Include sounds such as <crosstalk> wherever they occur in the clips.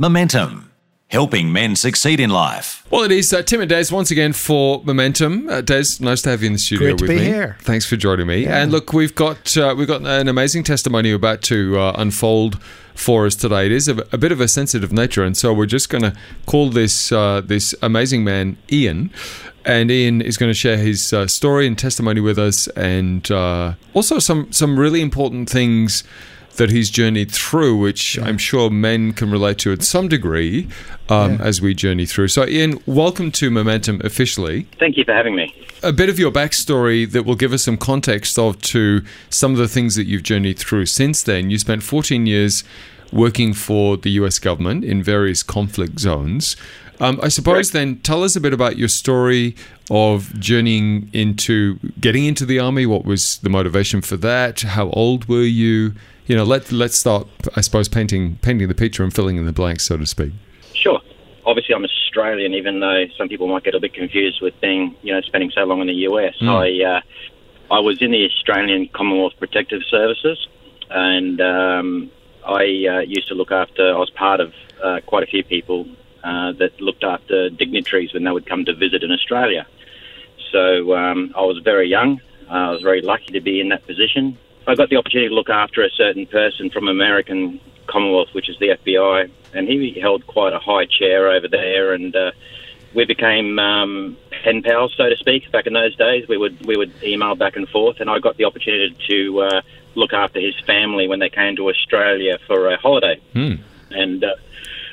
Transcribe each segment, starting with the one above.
Momentum, helping men succeed in life. Well, it is uh, Tim and Des once again for Momentum. Uh, Des, nice to have you in the studio Great to with be me. here. Thanks for joining me. And look, we've got uh, we've got an amazing testimony about to uh, unfold for us today. It is a, a bit of a sensitive nature, and so we're just going to call this uh, this amazing man Ian. And Ian is going to share his uh, story and testimony with us, and uh, also some some really important things that he's journeyed through, which I'm sure men can relate to at some degree um, Yeah. as we journey through. So, Ian, welcome to Momentum officially. Thank you for having me. A bit of your backstory that will give us some context of to some of the things that you've journeyed through since then. You spent 14 years working for the US government in various conflict zones. Um, I suppose then tell us a bit about your story of journeying into getting into the army. What was the motivation for that? How old were you? You know, let let's start. I suppose painting painting the picture and filling in the blanks, so to speak. Sure. Obviously, I'm Australian, even though some people might get a bit confused with being, you know, spending so long in the US. I, uh, I was in the Australian Commonwealth Protective Services, and um, I uh, used to look after. I was part of uh, quite a few people uh, that looked after dignitaries when they would come to visit in Australia. So um, I was very young. I was very lucky to be in that position. I got the opportunity to look after a certain person from American Commonwealth, which is the FBI, and he held quite a high chair over there, and uh, we became um, pen pals, so to speak. Back in those days, we would we would email back and forth, and I got the opportunity to uh, look after his family when they came to Australia for a holiday, and. Uh,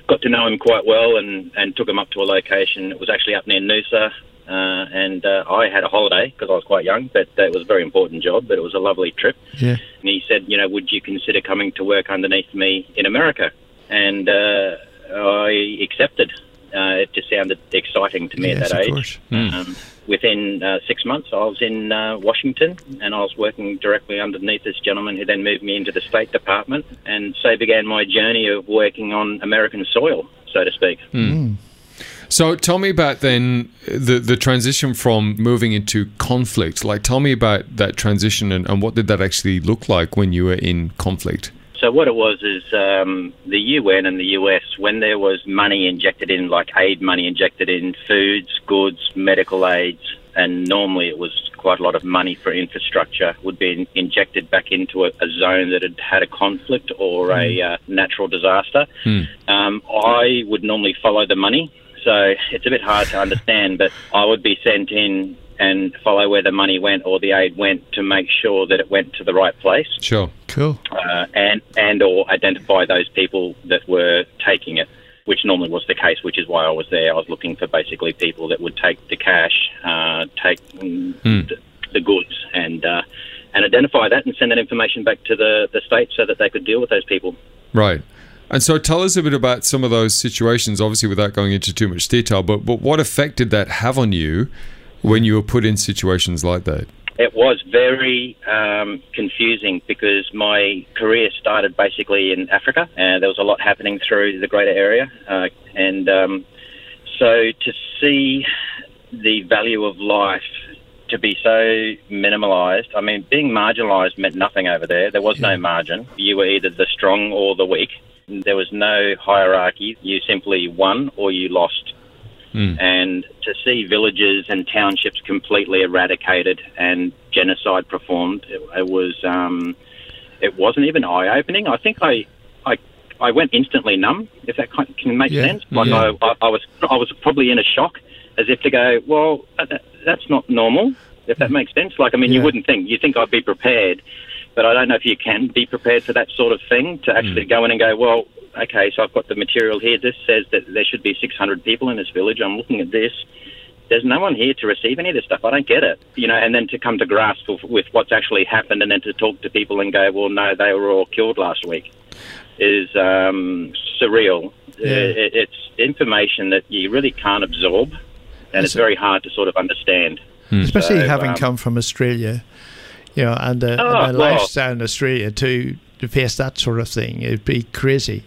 got to know him quite well and, and took him up to a location. It was actually up near Noosa. Uh, and uh, I had a holiday because I was quite young, but it was a very important job. But it was a lovely trip. Yeah. And he said, you know, would you consider coming to work underneath me in America? And uh, I accepted. Uh, it just sounded exciting to me Yes, at that of age. course. Um, within uh, six months, I was in uh, Washington, and I was working directly underneath this gentleman, who then moved me into the State Department, and so began my journey of working on American soil, so to speak. So tell me about then the the transition from moving into conflict. Like tell me about that transition and, and what did that actually look like when you were in conflict? So what it was is um, the UN and the US, when there was money injected in, like aid money injected in foods, goods, medical aids, and normally it was quite a lot of money for infrastructure, would be in- injected back into a, a zone that had had a conflict or a uh, natural disaster. Um, I would normally follow the money. So it's a bit hard to understand, but I would be sent in and follow where the money went or the aid went to make sure that it went to the right place Sure. Cool. uh, and and or identify those people that were taking it, which normally was the case. Which is why I was there. I was looking for basically people that would take the cash, uh, take mm, the, the goods, and uh, and identify that and send that information back to the the state so that they could deal with those people. Right. And so tell us a bit about some of those situations, obviously without going into too much detail, but, but what effect did that have on you when you were put in situations like that? It was very um, confusing because my career started basically in Africa, and there was a lot happening through the greater area. Uh, and um, so to see the value of life to be so minimalised, I mean, being marginalised meant nothing over there. There was no margin. You were either the strong or the weak. There was no hierarchy. You simply won or you lost and to see villages and townships completely eradicated and genocide performed, it, it was um, it wasn't even eye opening. I think I, I I went instantly numb, if that can make Yeah. sense. Like Yeah. I, I, I was I was probably in a shock, as if to go, well, that, that's not normal. If that makes sense. Like I mean, you wouldn't think you think I'd be prepared, but I don't know if you can be prepared for that sort of thing to actually go in and go, well, okay, so I've got the material here. This says that there should be 600 people in this village. I'm looking at this. There's no one here to receive any of this stuff. I don't get it. You know, and then to come to grasp with, with what's actually happened and then to talk to people and go, well, no, they were all killed last week is um, surreal. Yeah. Uh, It, it's information that you really can't absorb and it's very hard to sort of understand. Especially So, having um, come from Australia, you know, and the, Oh, and the well- lifestyle in Australia to, to face that sort of thing, it'd be crazy.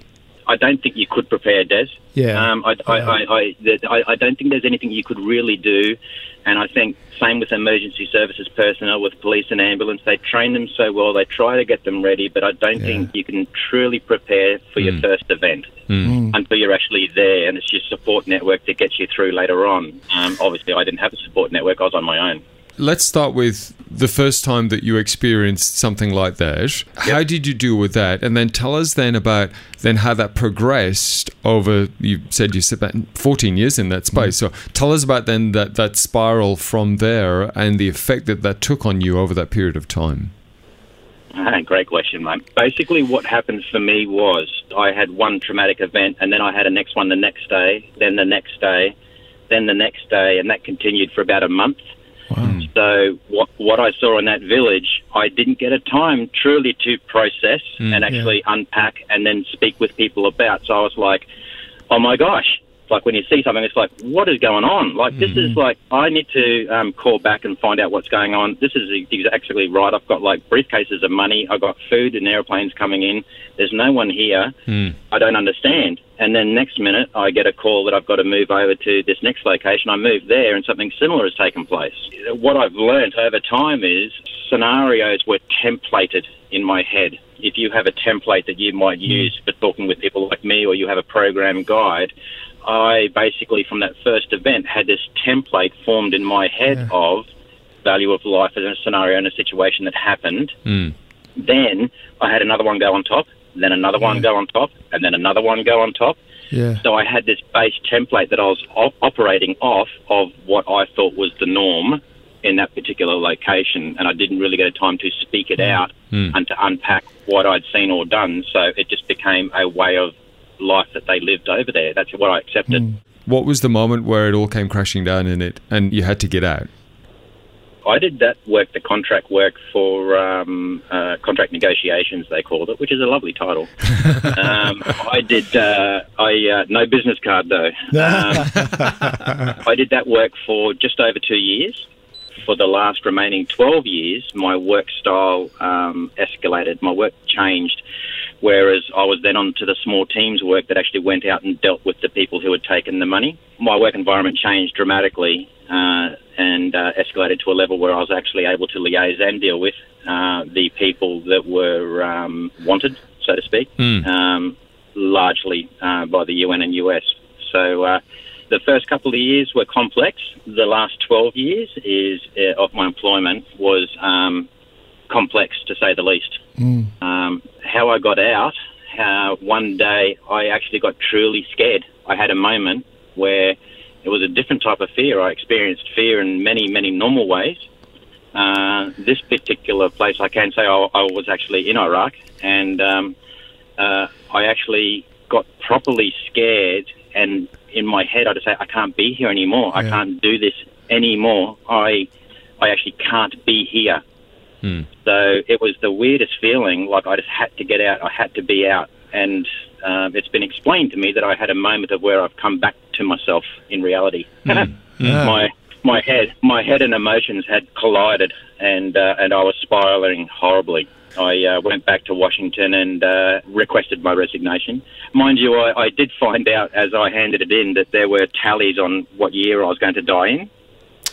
I don't think you could prepare, Des. Yeah. Um, I, I, I, I, I, I don't think there's anything you could really do, and I think same with emergency services personnel, with police and ambulance. They train them so well, they try to get them ready, but I don't Yeah. think you can truly prepare for your first event until you're actually there, and it's your support network that gets you through later on. Um, obviously, I didn't have a support network; I was on my own. Let's start with the first time that you experienced something like that. How did you deal with that? And then tell us then about then how that progressed over. You said you spent 14 years in that space. So tell us about then that that spiral from there and the effect that that took on you over that period of time. Ah, Great question, mate. Basically, what happened for me was I had one traumatic event, and then I had a next one the next day, then the next day, then the next day, and that continued for about a month. Hmm. So what what I saw in that village, I didn't get a time truly to process hmm. and actually unpack and then speak with people about. So I was like, oh my gosh. Like when you see something, it's like, what is going on? Like this is mm-hmm. like, I need to um, call back and find out what's going on. This is exactly right. I've got like briefcases of money. I've got food and airplanes coming in. There's no one here. Mm. I don't understand. And then next minute, I get a call that I've got to move over to this next location. I move there, and something similar has taken place. What I've learned over time is scenarios were templated in my head. If you have a template that you might mm. use for talking with people like me, or you have a program guide, I basically, from that first event, had this template formed in my head of value of life as a scenario and a situation that happened. Hmm. Then I had another one go on top, then another one go on top, and then another one go on top. Yeah. So I had this base template that I was op- operating off of what I thought was the norm in that particular location, and I didn't really get a time to speak it hmm. out hmm. and to unpack what I'd seen or done. So it just became a way of life that they lived over there. That's what I accepted. What was the moment where it all came crashing down in it and you had to get out? I did that work, the contract work for um, uh, contract negotiations, they called it, which is a lovely title. <laughs> um, I did, uh, I uh, no business card though. <laughs> Um, I did that work for just over two years. For the last remaining 12 years, my work style um, escalated, my work changed. Whereas I was then on to the small teams work that actually went out and dealt with the people who had taken the money. My work environment changed dramatically uh, and uh, escalated to a level where I was actually able to liaise and deal with uh, the people that were um, wanted, so to speak, um, largely uh, by the UN and US. So uh, the first couple of years were complex. The last 12 years is uh, of my employment was um, complex, to say the least. Um, how I got out, uh, one day I actually got truly scared. I had a moment where it was a different type of fear. I experienced fear in many, many normal ways. Uh, this particular place, I can say I, I was actually in Iraq, and um, uh, I actually got properly scared. And in my head, I just say, I can't be here anymore. I can't do this anymore. I, I actually can't be here. So it was the weirdest feeling. Like I just had to get out. I had to be out, and um, it's been explained to me that I had a moment of where I've come back to myself in reality. <laughs> my my head, my head and emotions had collided, and uh, and I was spiraling horribly. I uh, went back to Washington and uh, requested my resignation. Mind you, I, I did find out as I handed it in that there were tallies on what year I was going to die in.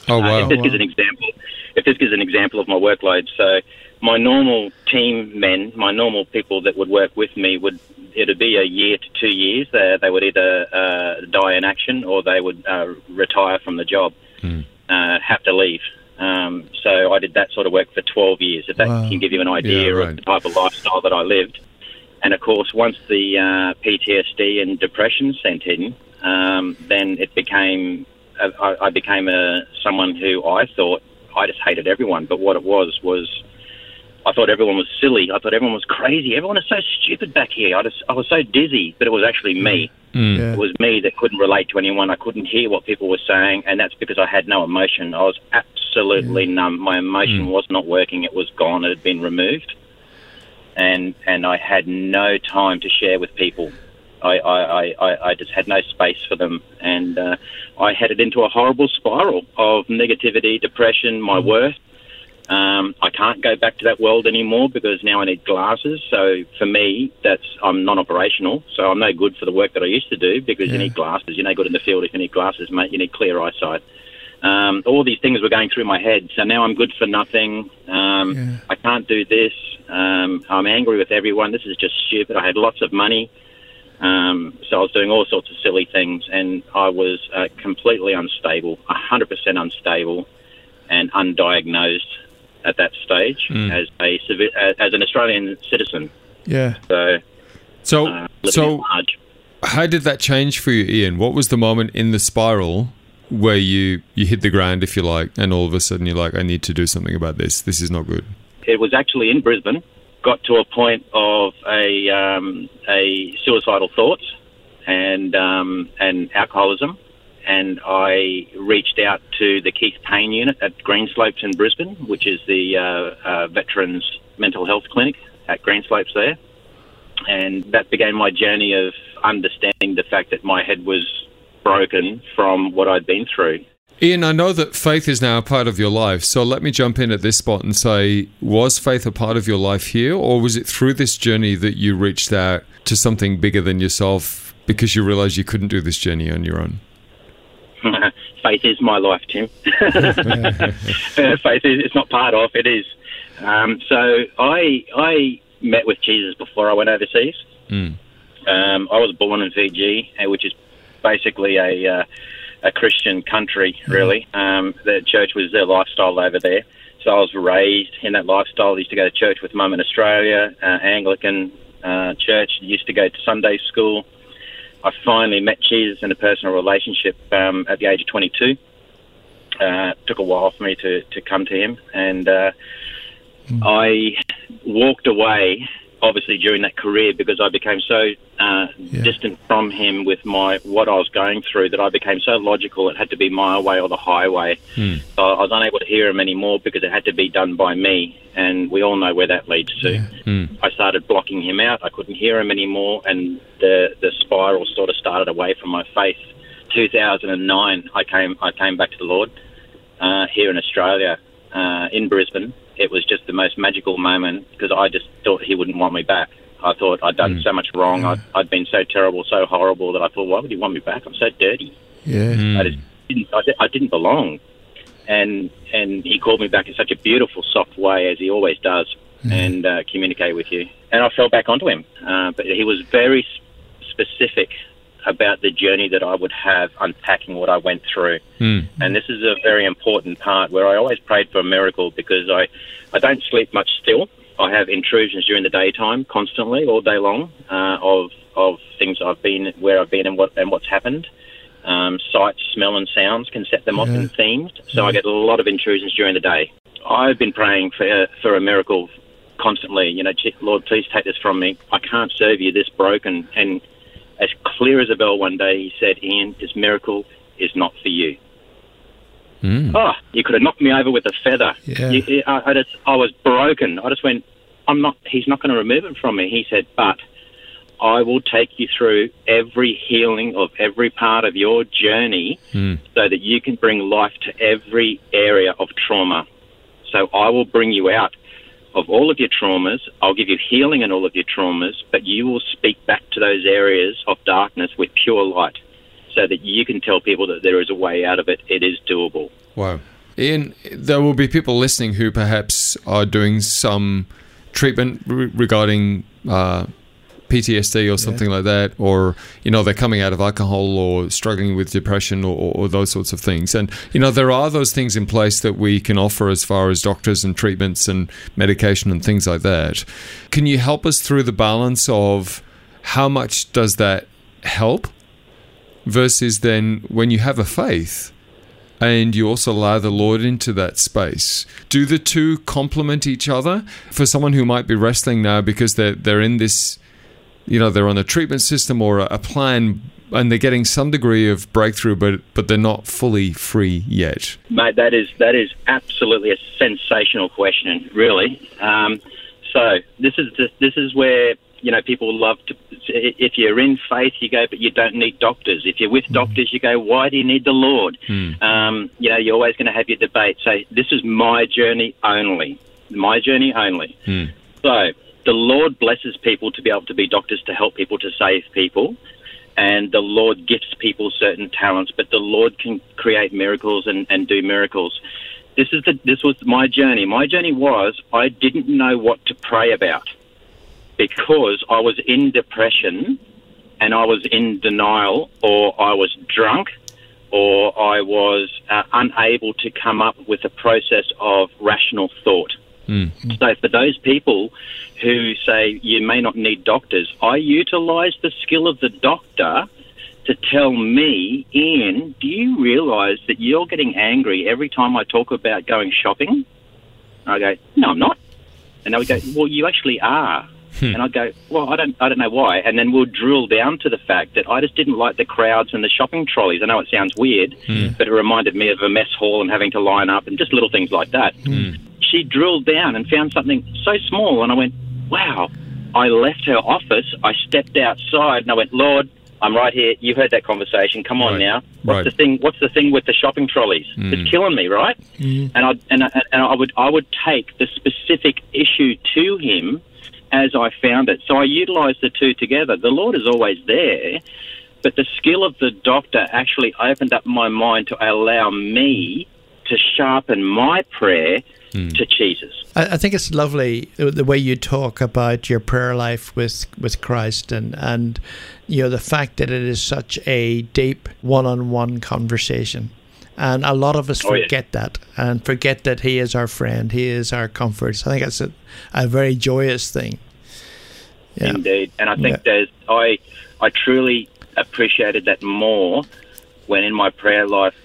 Oh, Uh, if this gives an example, if this gives an example of my workload, so my normal team men, my normal people that would work with me would it'd be a year to two years. They, they would either uh, die in action or they would uh, retire from the job, uh, have to leave. Um, so I did that sort of work for 12 years. If that Wow. can give you an idea Yeah, right. of the type of lifestyle that I lived. And of course, once the uh, PTSD and depression sent in, um, then it became uh, I, I became a someone who I thought I just hated everyone. But what it was was I thought everyone was silly. I thought everyone was crazy. Everyone is so stupid back here. I just I was so dizzy, but it was actually me. Mm. Mm. Yeah. It was me that couldn't relate to anyone. I couldn't hear what people were saying, and that's because I had no emotion. I was absolutely numb. My emotion mm. was not working. It was gone. It had been removed, and and I had no time to share with people. I I, I, I- just had no space for them, and uh, I headed into a horrible spiral of negativity, depression, my worth. Um, I can't go back to that world anymore because now I need glasses. So for me, that's I'm non-operational. So I'm no good for the work that I used to do because you need glasses. You're no good in the field if you need glasses, mate. You need clear eyesight. Um, all these things were going through my head. So now I'm good for nothing. Um, Yeah. I can't do this. Um, I'm angry with everyone. This is just stupid. I had lots of money. Um, so I was doing all sorts of silly things, and I was uh, completely unstable, 100% unstable, and undiagnosed at that stage as a as an Australian citizen. Yeah. So, So, uh, so large. how did that change for you, Ian? What was the moment in the spiral where you you hit the ground, if you like, and all of a sudden you're like, I need to do something about this. This is not good. it was actually in Brisbane. Got to a point of a um, a suicidal thoughts and um, and alcoholism, and I reached out to the Keith Payne unit at Greenslopes in Brisbane, which is the uh, uh, veterans mental health clinic at Greenslopes there, and that began my journey of understanding the fact that my head was broken from what I'd been through. Ian, I know that faith is now a part of your life, so let me jump in at this spot and say, was faith a part of your life here, or was it through this journey that you reached out to something bigger than yourself because you realized you couldn't do this journey on your own? <laughs> faith is my life, Tim. <laughs> Faith is it's not part of it is. Um, so I I met with Jesus before I went overseas. Mm. Um, I was born in Fiji, uh, which is basically a uh, a Christian country, really. Um, the church was their lifestyle over there. So I was raised in that lifestyle. I used to go to church with mum in Australia, uh, Anglican uh, church. Used to go to Sunday school. I finally met Jesus in a personal relationship um, at the age of 22. Uh, it took a while for me to, to come to him, and uh, I walked away. Obviously, during that career, because I became so uh, Yeah. distant from him with my what I was going through, that I became so logical. It had to be my way or the highway. So I was unable to hear him anymore because it had to be done by me, and we all know where that leads to. I started blocking him out. I couldn't hear him anymore, and the the spiral sort of started away from my faith. 2009, I came I came back to the Lord uh, here in Australia, uh, in Brisbane. It was just the most magical moment because I just thought he wouldn't want me back. I thought I'd done so much wrong. I'd, I'd been so terrible, so horrible that I thought, why would he want me back? I'm so dirty. Yeah. I just didn't, I, I didn't belong. And and he called me back in such a beautiful, soft way, as he always does, and uh, communicate with you. And I fell back onto him. Uh, but he was very about the journey that I would have unpacking what I went through. And this is a very important part where I always prayed for a miracle because I, I don't sleep much still. I have intrusions during the daytime constantly, all day long, uh, of of things I've been, where I've been, and what and what's happened. Um, sight, smell, and sounds can set them off in themes. So I get a lot of intrusions during the day. I've been praying for for a miracle constantly. You know, Lord, please take this from me. I can't serve you this broken. And as clear as a bell, one day he said, "Ian, this miracle is not for you." Hmm. Oh, you could have knocked me over with a feather. Yeah. You- I, I just, I was broken. I just went, I'm not. He's not going to remove it from me. He said, but I will take you through every healing of every part of your journey, hmm. so that you can bring life to every area of trauma. So I will bring you out of all of your traumas. I'll give you healing in all of your traumas, but you will speak back to those areas of darkness with pure light so that you can tell people that there is a way out of it. It is doable. Wow. Ian, there will be people listening who perhaps are doing some treatment re- regarding uh, PTSD or something like that, or you know they're coming out of alcohol or struggling with depression or, or, or those sorts of things. And you know there are those things in place that we can offer as far as doctors and treatments and medication and things like that. Can you help us through the balance of how much does that help versus then when you have a faith? and you also allow the Lord into that space. Do the two complement each other? For someone who might be wrestling now because they're they're in this, you know, they're on a treatment system or a, plan, and they're getting some degree of breakthrough, but but they're not fully free yet. Mate, that is that is absolutely a sensational question, really. Um, so this is this, this is where you know, people love to. If you're in faith, you go, but you don't need doctors. If you're with doctors, you go, why do you need the Lord? Um, you know, you're always going to have your debate. So this is my journey only. My journey only. So the Lord blesses people to be able to be doctors to help people to save people. And the Lord gifts people certain talents, but the Lord can create miracles and, and do miracles. This is the this was my journey. My journey was I didn't know what to pray about because I was in depression and I was in denial or I was drunk or I was uh, unable to come up with a process of rational thought. Mm. So for those people who say you may not need doctors, I utilise the skill of the doctor to tell me, Ian, do you realise that you're getting angry every time I talk about going shopping? I go, no, I'm not. And they would go, well, you actually are. Hmm. And I go, well, I don't, I don't know why. And then we'll drill down to the fact that I just didn't like the crowds and the shopping trolleys. I know it sounds weird, hmm. but it reminded me of a mess hall and having to line up and just little things like that. Hmm. She drilled down and found something so small, and I went, wow. I left her office. I stepped outside, and I went, Lord, I'm right here. You heard that conversation. Come on Right. now. What's Right. the thing? What's the thing with the shopping trolleys? Hmm. It's killing me, right? Mm-hmm. And I and I, and I would I would take the specific issue to him as I found it. So I utilised the two together. The Lord is always there, but the skill of the doctor actually opened up my mind to allow me to sharpen my prayer hmm. to Jesus. I, I think it's lovely the the way you talk about your prayer life with with Christ and and you know the fact that it is such a deep one-on-one conversation. And a lot of us Oh, yeah. forget that and forget that he is our friend, he is our comfort. So I think it's a, a very joyous thing. Yeah. Indeed, and I think Yeah. there's I I truly appreciated that more when in my prayer life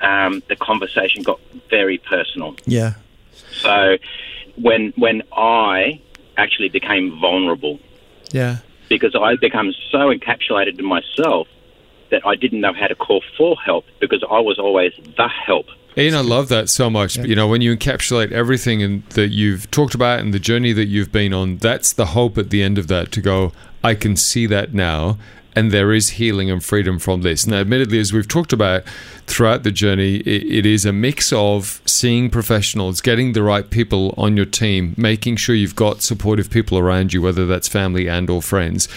um, the conversation got very personal. Yeah. So when when I actually became vulnerable Yeah. because I become so encapsulated in myself that I didn't know how to call for help because I was always the help. Ian, I love that so much. You know, when you encapsulate everything and that you've talked about and the journey that you've been on, that's the hope at the end of that to go, I can see that now. And there is healing and freedom from this. Now, admittedly, as we've talked about throughout the journey, it, it is a mix of seeing professionals, getting the right people on your team, making sure you've got supportive people around you, whether that's family and or friends,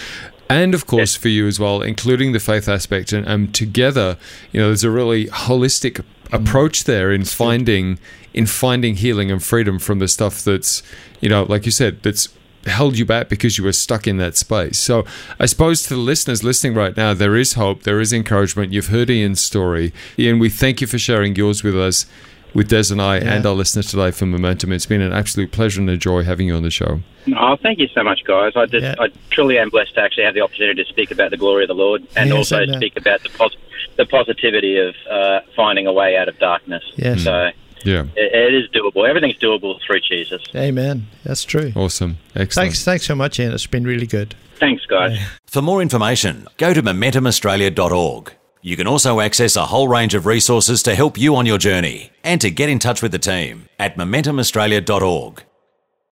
and of course for you as well, including the faith aspect. And um, together, you know, there's a really holistic approach there in finding in finding healing and freedom from the stuff that's, you know, like you said, that's held you back because you were stuck in that space. So I suppose to the listeners listening right now, there is hope, there is encouragement. You've heard Ian's story. Ian, we thank you for sharing yours with us. With Des and I and our listeners today for Momentum. It's been an absolute pleasure and a joy having you on the show. Oh, thank you so much, guys. I just, Yeah. I truly am blessed to actually have the opportunity to speak about the glory of the Lord and Yes, also speak about the pos- the positivity of uh, finding a way out of darkness. Yes. So Yeah. it, it is doable. Everything's doable through Jesus. Amen. That's true. Awesome. Excellent. Thanks thanks so much, Ian. It's been really good. Thanks, guys. For more information, go to momentumaustralia.org. You can also access a whole range of resources to help you on your journey and to get in touch with the team at momentumaustralia.org.